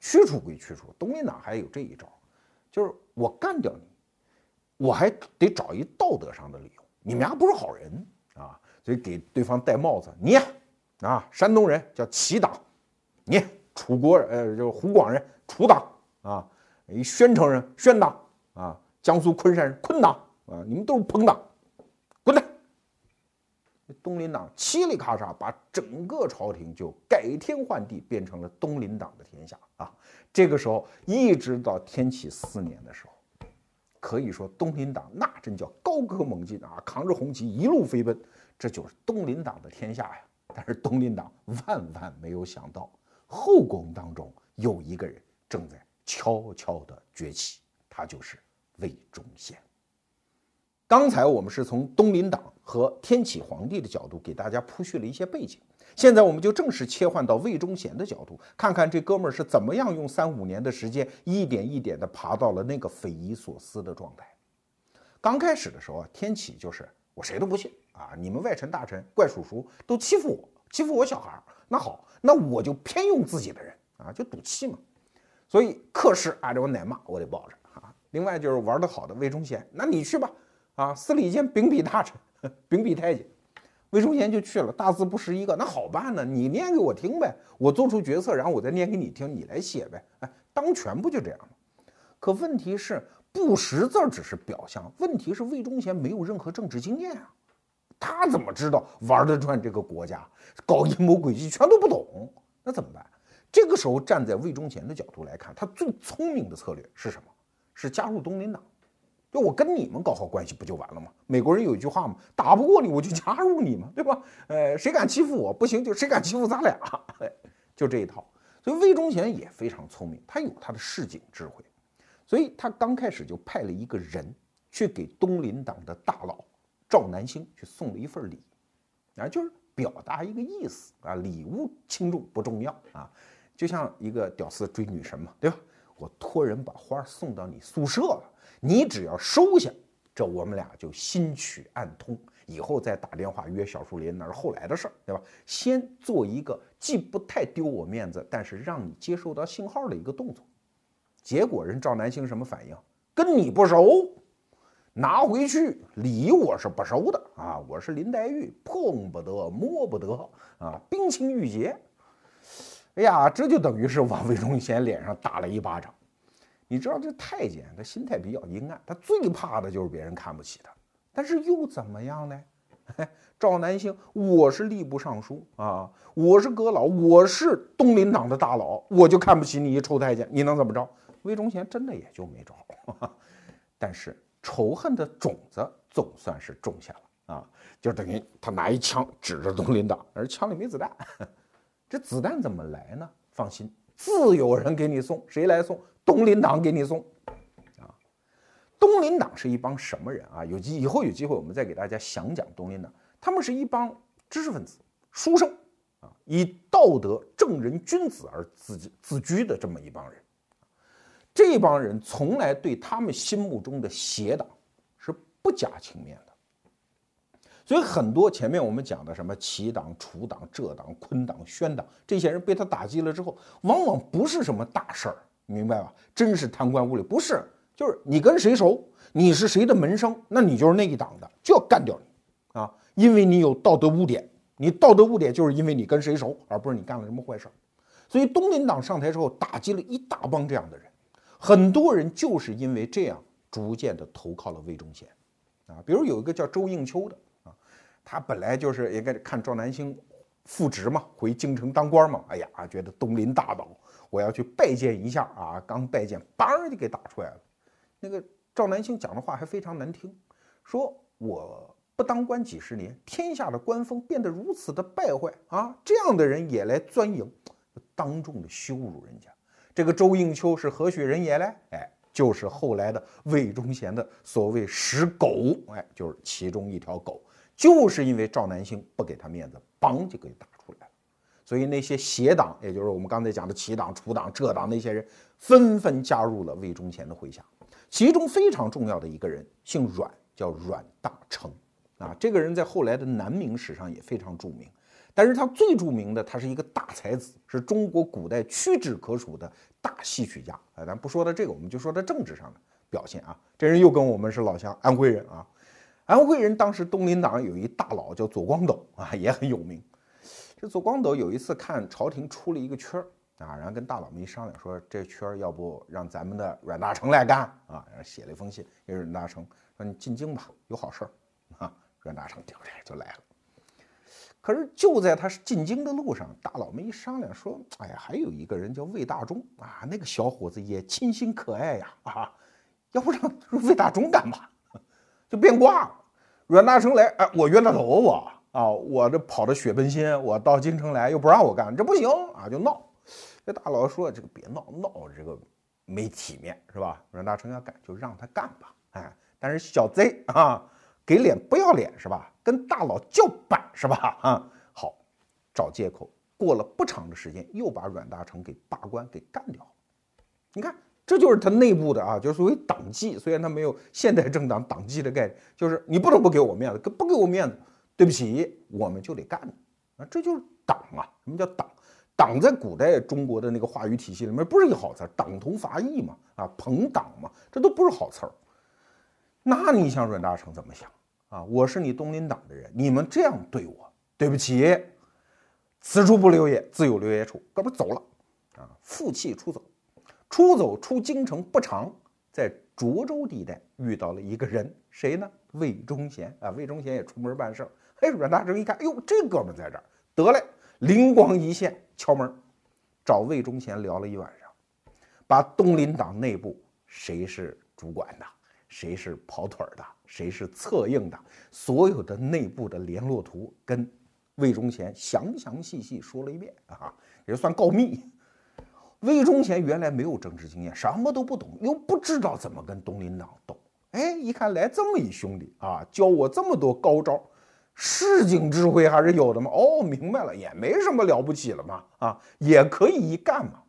驱除归驱除，东林党还有这一招，就是我干掉你，我还得找一道德上的理由，你们家不是好人，所以给对方戴帽子。你啊，山东人叫齐党，你楚国呃就是湖广人楚党啊，一宣城人宣党啊，江苏昆山人昆党啊，你们都是朋党，滚蛋！东林党嘁里咔嚓把整个朝廷就改天换地，变成了东林党的天下啊！这个时候一直到天启四年的时候，可以说东林党那真叫高歌猛进啊，扛着红旗一路飞奔，这就是东林党的天下呀！但是东林党万万没有想到，后宫当中有一个人正在悄悄的崛起，他就是魏忠贤。刚才我们是从东林党和天启皇帝的角度给大家铺叙了一些背景，现在我们就正式切换到魏忠贤的角度，看看这哥们儿是怎么样用三五年的时间，一点一点的爬到了那个匪夷所思的状态。刚开始的时候啊，天启就是我谁都不信啊，你们外臣大臣怪叔叔都欺负我，欺负我小孩儿，那好，那我就偏用自己的人啊，就赌气嘛。所以客氏按照我奶妈，我得抱着啊。另外就是玩得好的魏忠贤，那你去吧。啊，司礼监秉笔大臣，秉笔太监，魏忠贤就去了。大字不识一个，那好办呢，你念给我听呗，我做出决策，然后我再念给你听，你来写呗。哎，当权不就这样吗？可问题是不识字只是表象，问题是魏忠贤没有任何政治经验啊，他怎么知道玩得转这个国家，搞阴谋诡计全都不懂，那怎么办？这个时候站在魏忠贤的角度来看，他最聪明的策略是什么？是加入东林党。就我跟你们搞好关系不就完了吗？美国人有一句话嘛，打不过你我就加入你嘛，对吧？呃，谁敢欺负我不行，就谁敢欺负咱俩，就这一套。所以魏忠贤也非常聪明，他有他的市井智慧，所以他刚开始就派了一个人去给东林党的大佬赵南星去送了一份礼，啊，就是表达一个意思啊，礼物轻重不重要啊，就像一个屌丝追女神嘛，对吧？我托人把花送到你宿舍了。你只要收下，这我们俩就心曲暗通，以后再打电话约小树林那是后来的事儿，对吧？先做一个既不太丢我面子，但是让你接受到信号的一个动作。结果人赵南星什么反应？跟你不熟，拿回去礼我是不收的啊！我是林黛玉，碰不得摸不得啊，冰清玉洁。哎呀，这就等于是往魏忠贤脸上打了一巴掌。你知道这太监他心态比较阴暗，他最怕的就是别人看不起他。但是又怎么样呢？赵南星，我是吏部尚书啊，我是阁老，我是东林党的大佬，我就看不起你一臭太监，你能怎么着？魏忠贤真的也就没招，但是仇恨的种子总算是种下了啊！就等于他拿一枪指着东林党，而枪里没子弹，这子弹怎么来呢？放心，自有人给你送，谁来送？东林党给你送啊！东林党是一帮什么人啊？有机以后有机会我们再给大家详讲东林党，他们是一帮知识分子、书生啊，以道德正人君子而自自居的这么一帮人。这帮人从来对他们心目中的邪党是不假情面的，所以很多前面我们讲的什么齐党、楚党、浙党、昆党、宣党，这些人被他打击了之后，往往不是什么大事儿，明白吧？真是贪官污吏，不是，就是你跟谁熟，你是谁的门生，那你就是那一党的，就要干掉你啊！因为你有道德污点，你道德污点就是因为你跟谁熟，而不是你干了什么坏事儿。所以东林党上台之后，打击了一大帮这样的人。很多人就是因为这样，逐渐的投靠了魏忠贤，啊，比如有一个叫周应秋的啊，他本来就是应该看赵南星复职嘛，回京城当官嘛，哎呀，觉得东林大岛，我要去拜见一下啊，刚拜见，梆就给打出来了。那个赵南星讲的话还非常难听，说我不当官几十年，天下的官风变得如此的败坏啊，这样的人也来钻营，当众的羞辱人家。这个周应秋是何许人也嘞？哎，就是后来的魏忠贤的所谓使狗，哎，就是其中一条狗，就是因为赵南星不给他面子，梆就给打。所以那些邪党，也就是我们刚才讲的齐党、楚党、浙党那些人，纷纷加入了魏忠贤的麾下。其中非常重要的一个人姓阮，叫阮大铖，啊，这个人在后来的南明史上也非常著名。但是他最著名的，他是一个大才子，是中国古代屈指可数的大戏曲家。啊，咱不说他这个，我们就说他政治上的表现啊。这人又跟我们是老乡，安徽人啊。安徽人当时东林党有一大佬叫左光斗啊，也很有名。这左光斗有一次看朝廷出了一个圈儿啊，然后跟大佬们一商量，说这圈儿要不让咱们的阮大铖来干啊？然后写了一封信给阮大铖，说你进京吧，有好事儿啊。阮大铖就就来了。可是就在他进京的路上，大佬们一商量说：“哎呀，还有一个人叫魏大忠啊，那个小伙子也清新可爱呀，啊，要不让 魏大忠干吧？”就变卦了。阮大铖来，哎，我冤大头我啊，我这跑的血奔心，我到京城来又不让我干，这不行啊，就闹。这大佬说：“这个别闹，闹这个没体面，是吧？”阮大铖要干，就让他干吧。哎，但是小贼啊。给脸不要脸是吧？跟大佬叫板是吧？啊，好，找借口。过了不长的时间，又把阮大铖给罢官，给干掉了。你看，这就是他内部的啊，就是所谓党纪。虽然他没有现代政党党纪的概念，就是你不能不给我面子，不给我面子，对不起，我们就得干啊。这就是党啊。什么叫党？党在古代中国的那个话语体系里面不是一个好词儿，党同伐异嘛，啊，朋党嘛，这都不是好词儿。那你想阮大铖怎么想？啊，我是你东林党的人，你们这样对我，对不起，此处不留爷，自有留爷处，哥们走了，啊，负气出走，出走出京城不长，在涿州地带遇到了一个人，谁呢？魏忠贤啊，魏忠贤也出门办事儿，哎，阮大铖一看，哎呦，这哥们在这儿，得嘞，灵光一现，敲门，找魏忠贤聊了一晚上，把东林党内部谁是主管的。谁是跑腿儿的，谁是策应的，所有的内部的联络图跟魏忠贤详详细细说了一遍啊，也算告密。魏忠贤原来没有政治经验，什么都不懂，又不知道怎么跟东林党斗。哎，一看来这么一兄弟啊，教我这么多高招，市井智慧还是有的嘛。哦，明白了，也没什么了不起了嘛，啊，也可以一干嘛。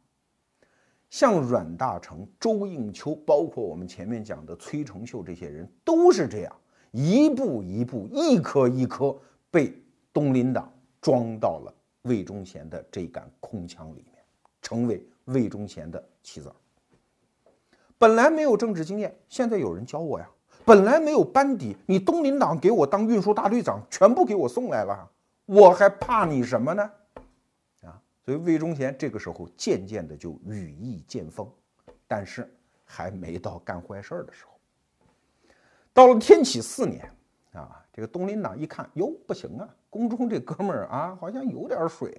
像阮大铖、周应秋，包括我们前面讲的崔成秀这些人，都是这样，一步一步、一颗一颗被东林党装到了魏忠贤的这杆空枪里面，成为魏忠贤的棋子儿。本来没有政治经验，现在有人教我呀。本来没有班底，你东林党给我当运输大队长，全部给我送来了，我还怕你什么呢？啊，所以魏忠贤这个时候渐渐的就羽翼渐丰，但是还没到干坏事儿的时候。到了天启四年，啊，这个东林党一看，哟，不行啊，宫中这哥们儿啊，好像有点水，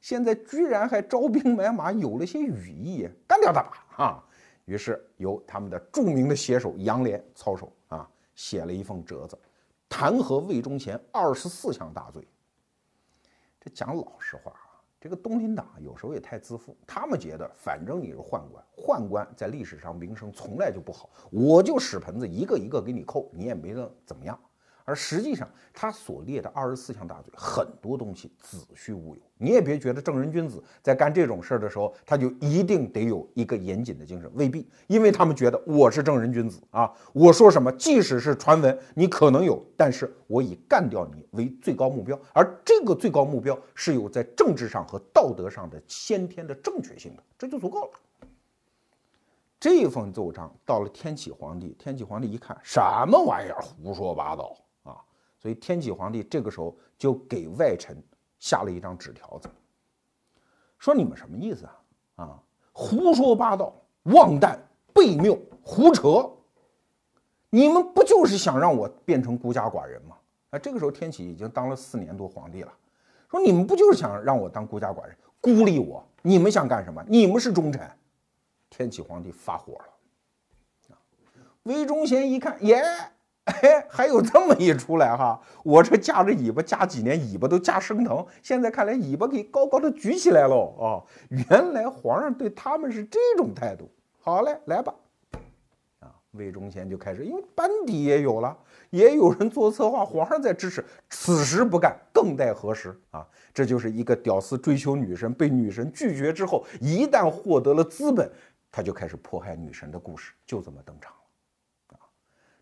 现在居然还招兵买马，有了些羽翼，干掉他吧！啊，于是由他们的著名的写手杨涟操守，写了一封折子，弹劾魏忠贤二十四项大罪。这讲老实话啊，这个东林党有时候也太自负，他们觉得反正你是宦官，宦官在历史上名声从来就不好，我就屎盆子一个一个给你扣，你也没能怎么样。而实际上，他所列的二十四项大罪，很多东西子虚乌有。你也别觉得正人君子在干这种事儿的时候，他就一定得有一个严谨的精神，未必，因为他们觉得我是正人君子啊，我说什么，即使是传闻，你可能有，但是我以干掉你为最高目标，而这个最高目标是有在政治上和道德上的先天的正确性的，这就足够了。这封奏章到了天启皇帝，天启皇帝一看，什么玩意儿，胡说八道。所以天启皇帝这个时候就给外臣下了一张纸条子，说你们什么意思啊？啊，胡说八道、妄诞、悖谬、胡扯！你们不就是想让我变成孤家寡人吗？啊，这个时候天启已经当了四年多皇帝了，说你们不就是想让我当孤家寡人，孤立我？你们想干什么？你们是忠臣？天启皇帝发火了，啊，魏忠贤一看，耶！哎，还有这么一出来哈！我这夹着尾巴夹几年，尾巴都夹生疼。现在看来，尾巴给高高的举起来喽！啊，原来皇上对他们是这种态度。好嘞，来吧！啊，魏忠贤就开始，因为班底也有了，也有人做策划，皇上在支持。此时不干，更待何时啊？这就是一个屌丝追求女神，被女神拒绝之后，一旦获得了资本，他就开始迫害女神的故事，就这么登场。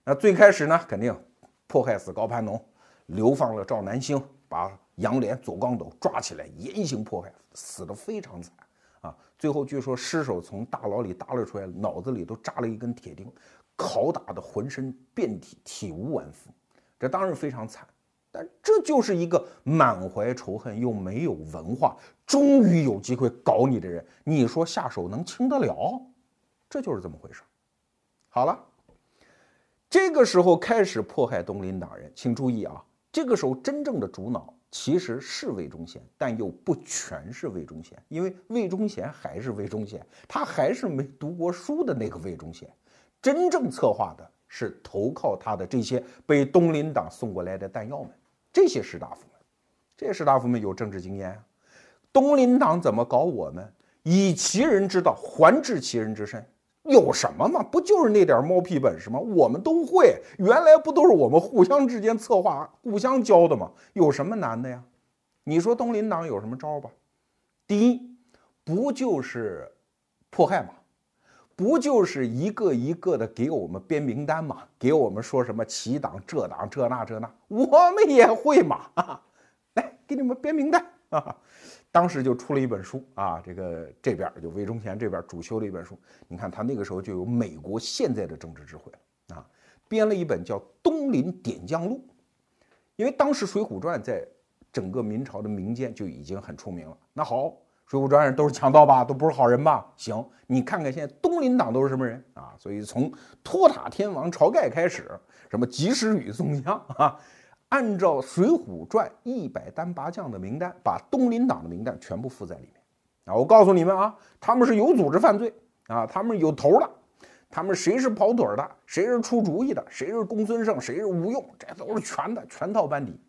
那最开始呢，肯定迫害死高攀龙，流放了赵南星，把杨涟、左光斗抓起来严刑迫害，死得非常惨啊！最后据说尸首从大牢里搭了出来，脑子里都扎了一根铁钉，拷打的浑身遍体体无完肤，这当然非常惨。但这就是一个满怀仇恨又没有文化，终于有机会搞你的人，你说下手能轻得了？这就是这么回事。好了。这个时候开始迫害东林党人，请注意啊！这个时候真正的主脑其实是魏忠贤，但又不全是魏忠贤，因为魏忠贤还是魏忠贤，他还是没读过书的那个魏忠贤。真正策划的是投靠他的这些被东林党送过来的弹药们，这些士大夫们，这些士大夫们有政治经验啊！东林党怎么搞我们？以其人之道还治其人之身。有什么嘛？不就是那点猫屁本事吗？我们都会，原来不都是我们互相之间策划、互相教的吗？有什么难的呀？你说东林党有什么招吧？第一，不就是迫害吗？不就是一个一个的给我们编名单嘛？给我们说什么齐党、这党、这那、这那，我们也会嘛？来，给你们编名单啊！当时就出了一本书啊，这个这边就魏忠贤这边主修的一本书。你看他那个时候就有美国现在的政治智慧了啊，编了一本叫《东林点将录》。因为当时《水浒传》在整个明朝的民间就已经很出名了。那好，《水浒传》都是强盗吧？都不是好人吧？行，你看看现在东林党都是什么人啊？所以从托塔天王晁盖开始，什么及时雨宋江啊。按照《水浒传》一百单八将的名单，把东林党的名单全部附在里面。啊，我告诉你们啊，他们是有组织犯罪啊，他们有头的，他们谁是跑腿的，谁是出主意的，谁是公孙胜，谁是吴用，这都是全的，全套班底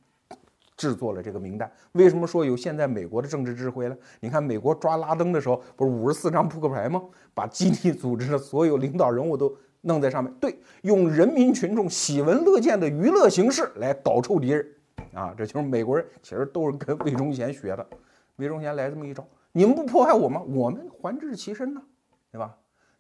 制作了这个名单。为什么说有现在美国的政治智慧呢？你看美国抓拉登的时候，不是五十四张扑克牌吗？把基地组织的所有领导人物都。弄在上面，对，用人民群众喜闻乐见的娱乐形式来搞臭敌人，啊，这就是美国人其实都是跟魏忠贤学的。魏忠贤来这么一招，你们不迫害我吗？我们还治其身呢，对吧？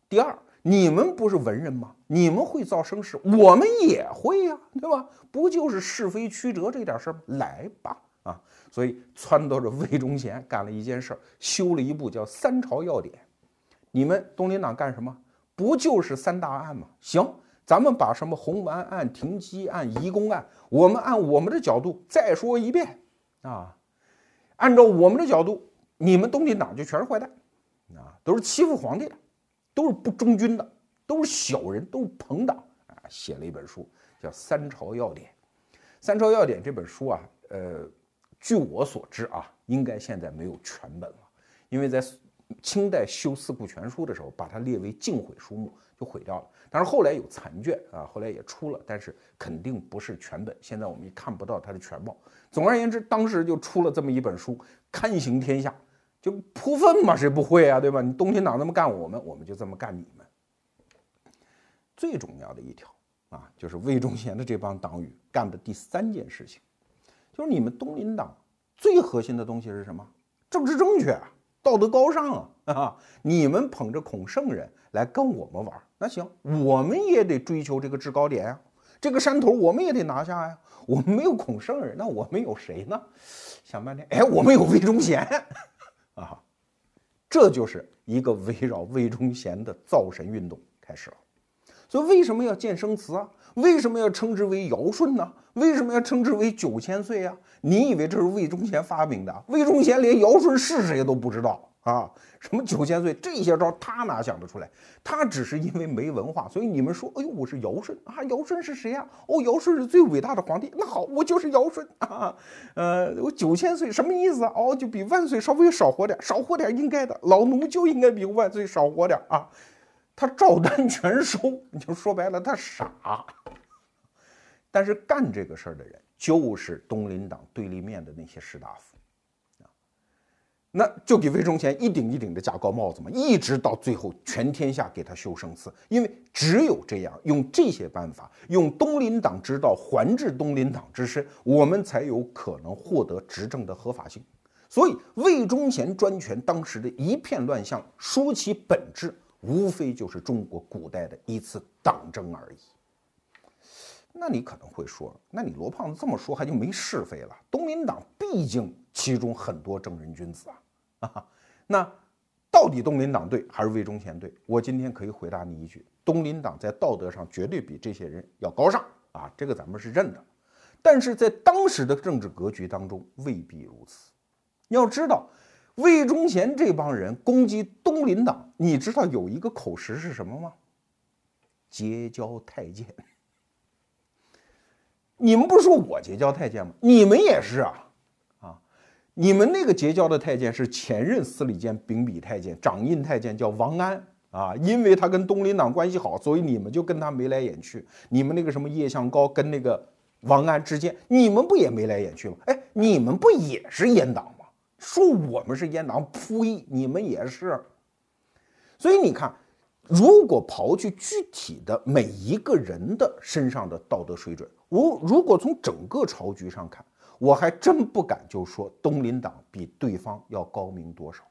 第二，你们不是文人吗？你们会造声势，我们也会呀，对吧？不就是是非曲折这点事儿？来吧，啊！所以撺掇着魏忠贤干了一件事儿，修了一部叫《三朝要典》。你们东林党干什么？不就是三大案吗？行，咱们把什么红丸案、停机案、移宫案，我们按我们的角度再说一遍啊！按照我们的角度，你们东林党就全是坏蛋啊，都是欺负皇帝的，都是不忠君的，都是小人，都是朋党啊！写了一本书叫《三朝要典》。《三朝要典》这本书啊，呃，据我所知啊，应该现在没有全本了，因为在。清代修《四库全书》的时候，把它列为禁毁书目，就毁掉了。但是后来有残卷啊，后来也出了，但是肯定不是全本。现在我们也看不到它的全貌。总而言之，当时就出了这么一本书，刊行天下，就铺粪嘛，谁不会啊？对吧？你东林党那么干我们，我们就这么干你们。最重要的一条啊，就是魏忠贤的这帮党羽干的第三件事情，就是你们东林党最核心的东西是什么？政治正确啊！道德高尚啊啊！你们捧着孔圣人来跟我们玩，那行，我们也得追求这个制高点呀。这个山头我们也得拿下呀。我们没有孔圣人，那我们有谁呢？想半天，哎，我们有魏忠贤 啊！这就是一个围绕魏忠贤的造神运动开始了。所以为什么要建生祠啊？为什么要称之为尧舜呢？为什么要称之为九千岁呀？你以为这是魏忠贤发明的？魏忠贤连尧舜是谁都不知道啊！什么九千岁这些招他哪想得出来？他只是因为没文化，所以你们说，哎呦，我是尧舜啊！尧舜是谁呀？哦，尧舜是最伟大的皇帝。那好，我就是尧舜啊！呃，我九千岁什么意思啊？哦，就比万岁稍微少活点，少活点应该的。老奴就应该比万岁少活点啊！他照单全收，你就说白了，他傻。但是干这个事儿的人就是东林党对立面的那些士大夫啊，那就给魏忠贤一顶一顶的加高帽子嘛，一直到最后全天下给他修生祠，因为只有这样，用这些办法，用东林党之道还治东林党之身，我们才有可能获得执政的合法性。所以魏忠贤专权当时的一片乱象，说其本质。无非就是中国古代的一次党争而已。那你可能会说，那你罗胖子这么说，还就没是非了？东林党毕竟其中很多正人君子啊，啊，那到底东林党对还是魏忠贤对？我今天可以回答你一句：东林党在道德上绝对比这些人要高尚啊，这个咱们是认的。但是在当时的政治格局当中，未必如此。要知道。魏忠贤这帮人攻击东林党，你知道有一个口实是什么吗？结交太监。你们不是说我结交太监吗？你们也是啊，啊，你们那个结交的太监是前任司礼监秉笔太监、掌印太监，叫王安啊，因为他跟东林党关系好，所以你们就跟他眉来眼去。你们那个什么叶向高跟那个王安之间，你们不也眉来眼去吗？哎，你们不也是阉党吗？说我们是阉党，呸！你们也是。所以你看，如果刨去具体的每一个人的身上的道德水准，我如果从整个朝局上看，我还真不敢就说东林党比对方要高明多少。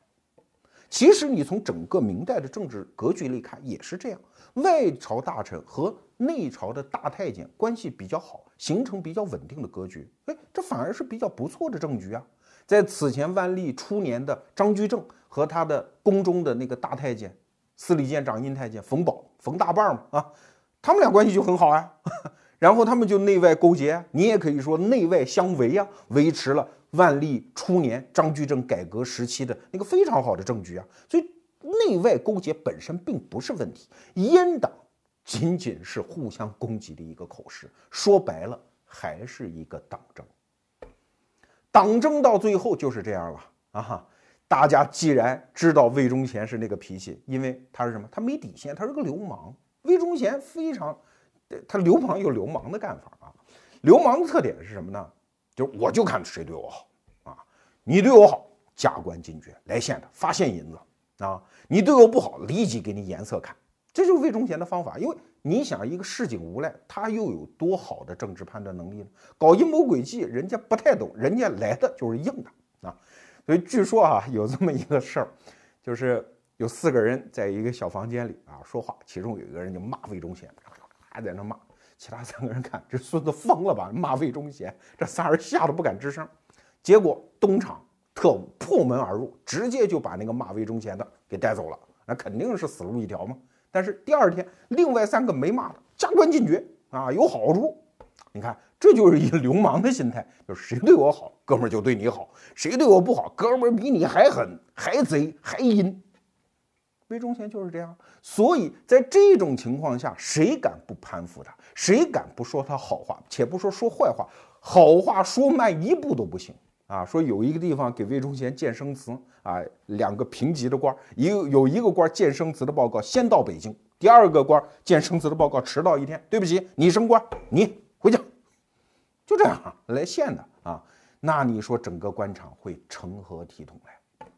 其实你从整个明代的政治格局来看，也是这样。外朝大臣和内朝的大太监关系比较好，形成比较稳定的格局，哎，这反而是比较不错的政局啊。在此前万历初年的张居正和他的宫中的那个大太监司礼监掌印太监冯保冯大棒嘛啊，他们俩关系就很好啊，然后他们就内外勾结，你也可以说内外相维啊，维持了万历初年张居正改革时期的那个非常好的政局啊，所以内外勾结本身并不是问题，阉党仅仅是互相攻击的一个口实，说白了还是一个党争。党争到最后就是这样了啊！大家既然知道魏忠贤是那个脾气，因为他是什么？他没底线，他是个流氓。魏忠贤非常，他流氓有流氓的干法啊。流氓的特点是什么呢？就是我就看谁对我好啊！你对我好，加官进爵，来现的发现银子啊！你对我不好，立即给你颜色看。这就是魏忠贤的方法，因为。你想一个市井无赖，他又有多好的政治判断能力呢？搞阴谋诡计，人家不太懂，人家来的就是硬的啊。所以据说啊，有这么一个事儿，就是有四个人在一个小房间里啊说话，其中有一个人就骂魏忠贤，还在那骂。其他三个人看这孙子疯了吧，骂魏忠贤，这仨人吓得不敢吱声。结果东厂特务破门而入，直接就把那个骂魏忠贤的给带走了，那肯定是死路一条嘛。但是第二天，另外三个没骂的加官进爵啊，有好处。你看，这就是一个流氓的心态，就是谁对我好，哥们儿就对你好；谁对我不好，哥们儿比你还狠、还贼、还阴。魏忠贤就是这样，所以在这种情况下，谁敢不攀附他？谁敢不说他好话？且不说说坏话，好话说慢一步都不行啊！说有一个地方给魏忠贤建生祠啊，两个平级的官，一个有一个官建生祠的报告先到北京，第二个官建生祠的报告迟到一天，对不起，你升官，你回家，就这样来献的啊！那你说整个官场会成何体统来？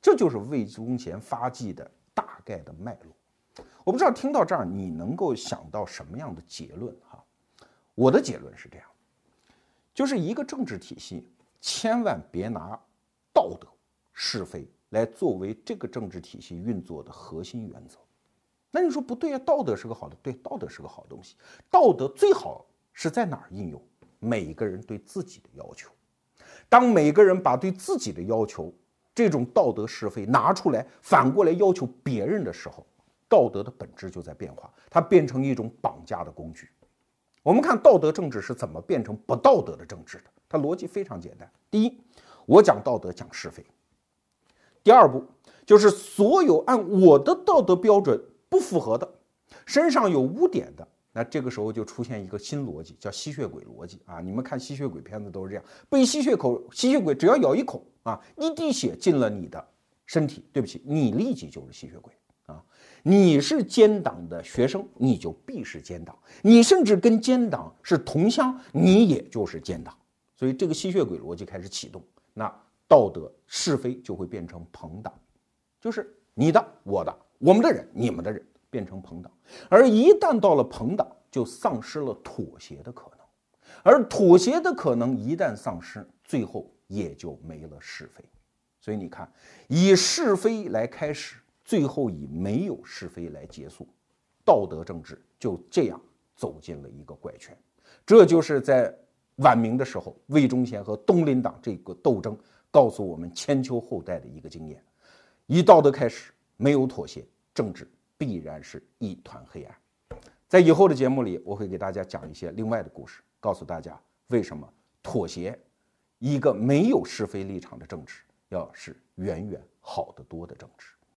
这就是魏忠贤发迹的。大概的脉络，我不知道听到这儿你能够想到什么样的结论哈？我的结论是这样，就是一个政治体系千万别拿道德是非来作为这个政治体系运作的核心原则。那你说不对啊？道德是个好的，对，道德是个好东西。道德最好是在哪儿应用？每个人对自己的要求。当每个人把对自己的要求。这种道德是非拿出来，反过来要求别人的时候，道德的本质就在变化，它变成一种绑架的工具。我们看道德政治是怎么变成不道德的政治的？它逻辑非常简单：第一，我讲道德讲是非；第二步就是所有按我的道德标准不符合的，身上有污点的。那这个时候就出现一个新逻辑，叫吸血鬼逻辑啊！你们看吸血鬼片子都是这样，被吸血口吸血鬼只要咬一口啊，一滴血进了你的身体，对不起，你立即就是吸血鬼啊！你是奸党的学生，你就必是奸党；你甚至跟奸党是同乡，你也就是奸党。所以这个吸血鬼逻辑开始启动，那道德是非就会变成朋党，就是你的、我的、我们的人、你们的人。变成朋党，而一旦到了朋党，就丧失了妥协的可能，而妥协的可能一旦丧失，最后也就没了是非。所以你看，以是非来开始，最后以没有是非来结束，道德政治就这样走进了一个怪圈。这就是在晚明的时候，魏忠贤和东林党这个斗争告诉我们千秋后代的一个经验：以道德开始，没有妥协，政治。必然是一团黑暗。在以后的节目里，我会给大家讲一些另外的故事，告诉大家为什么妥协，一个没有是非立场的政治，要是远远好得多的政治。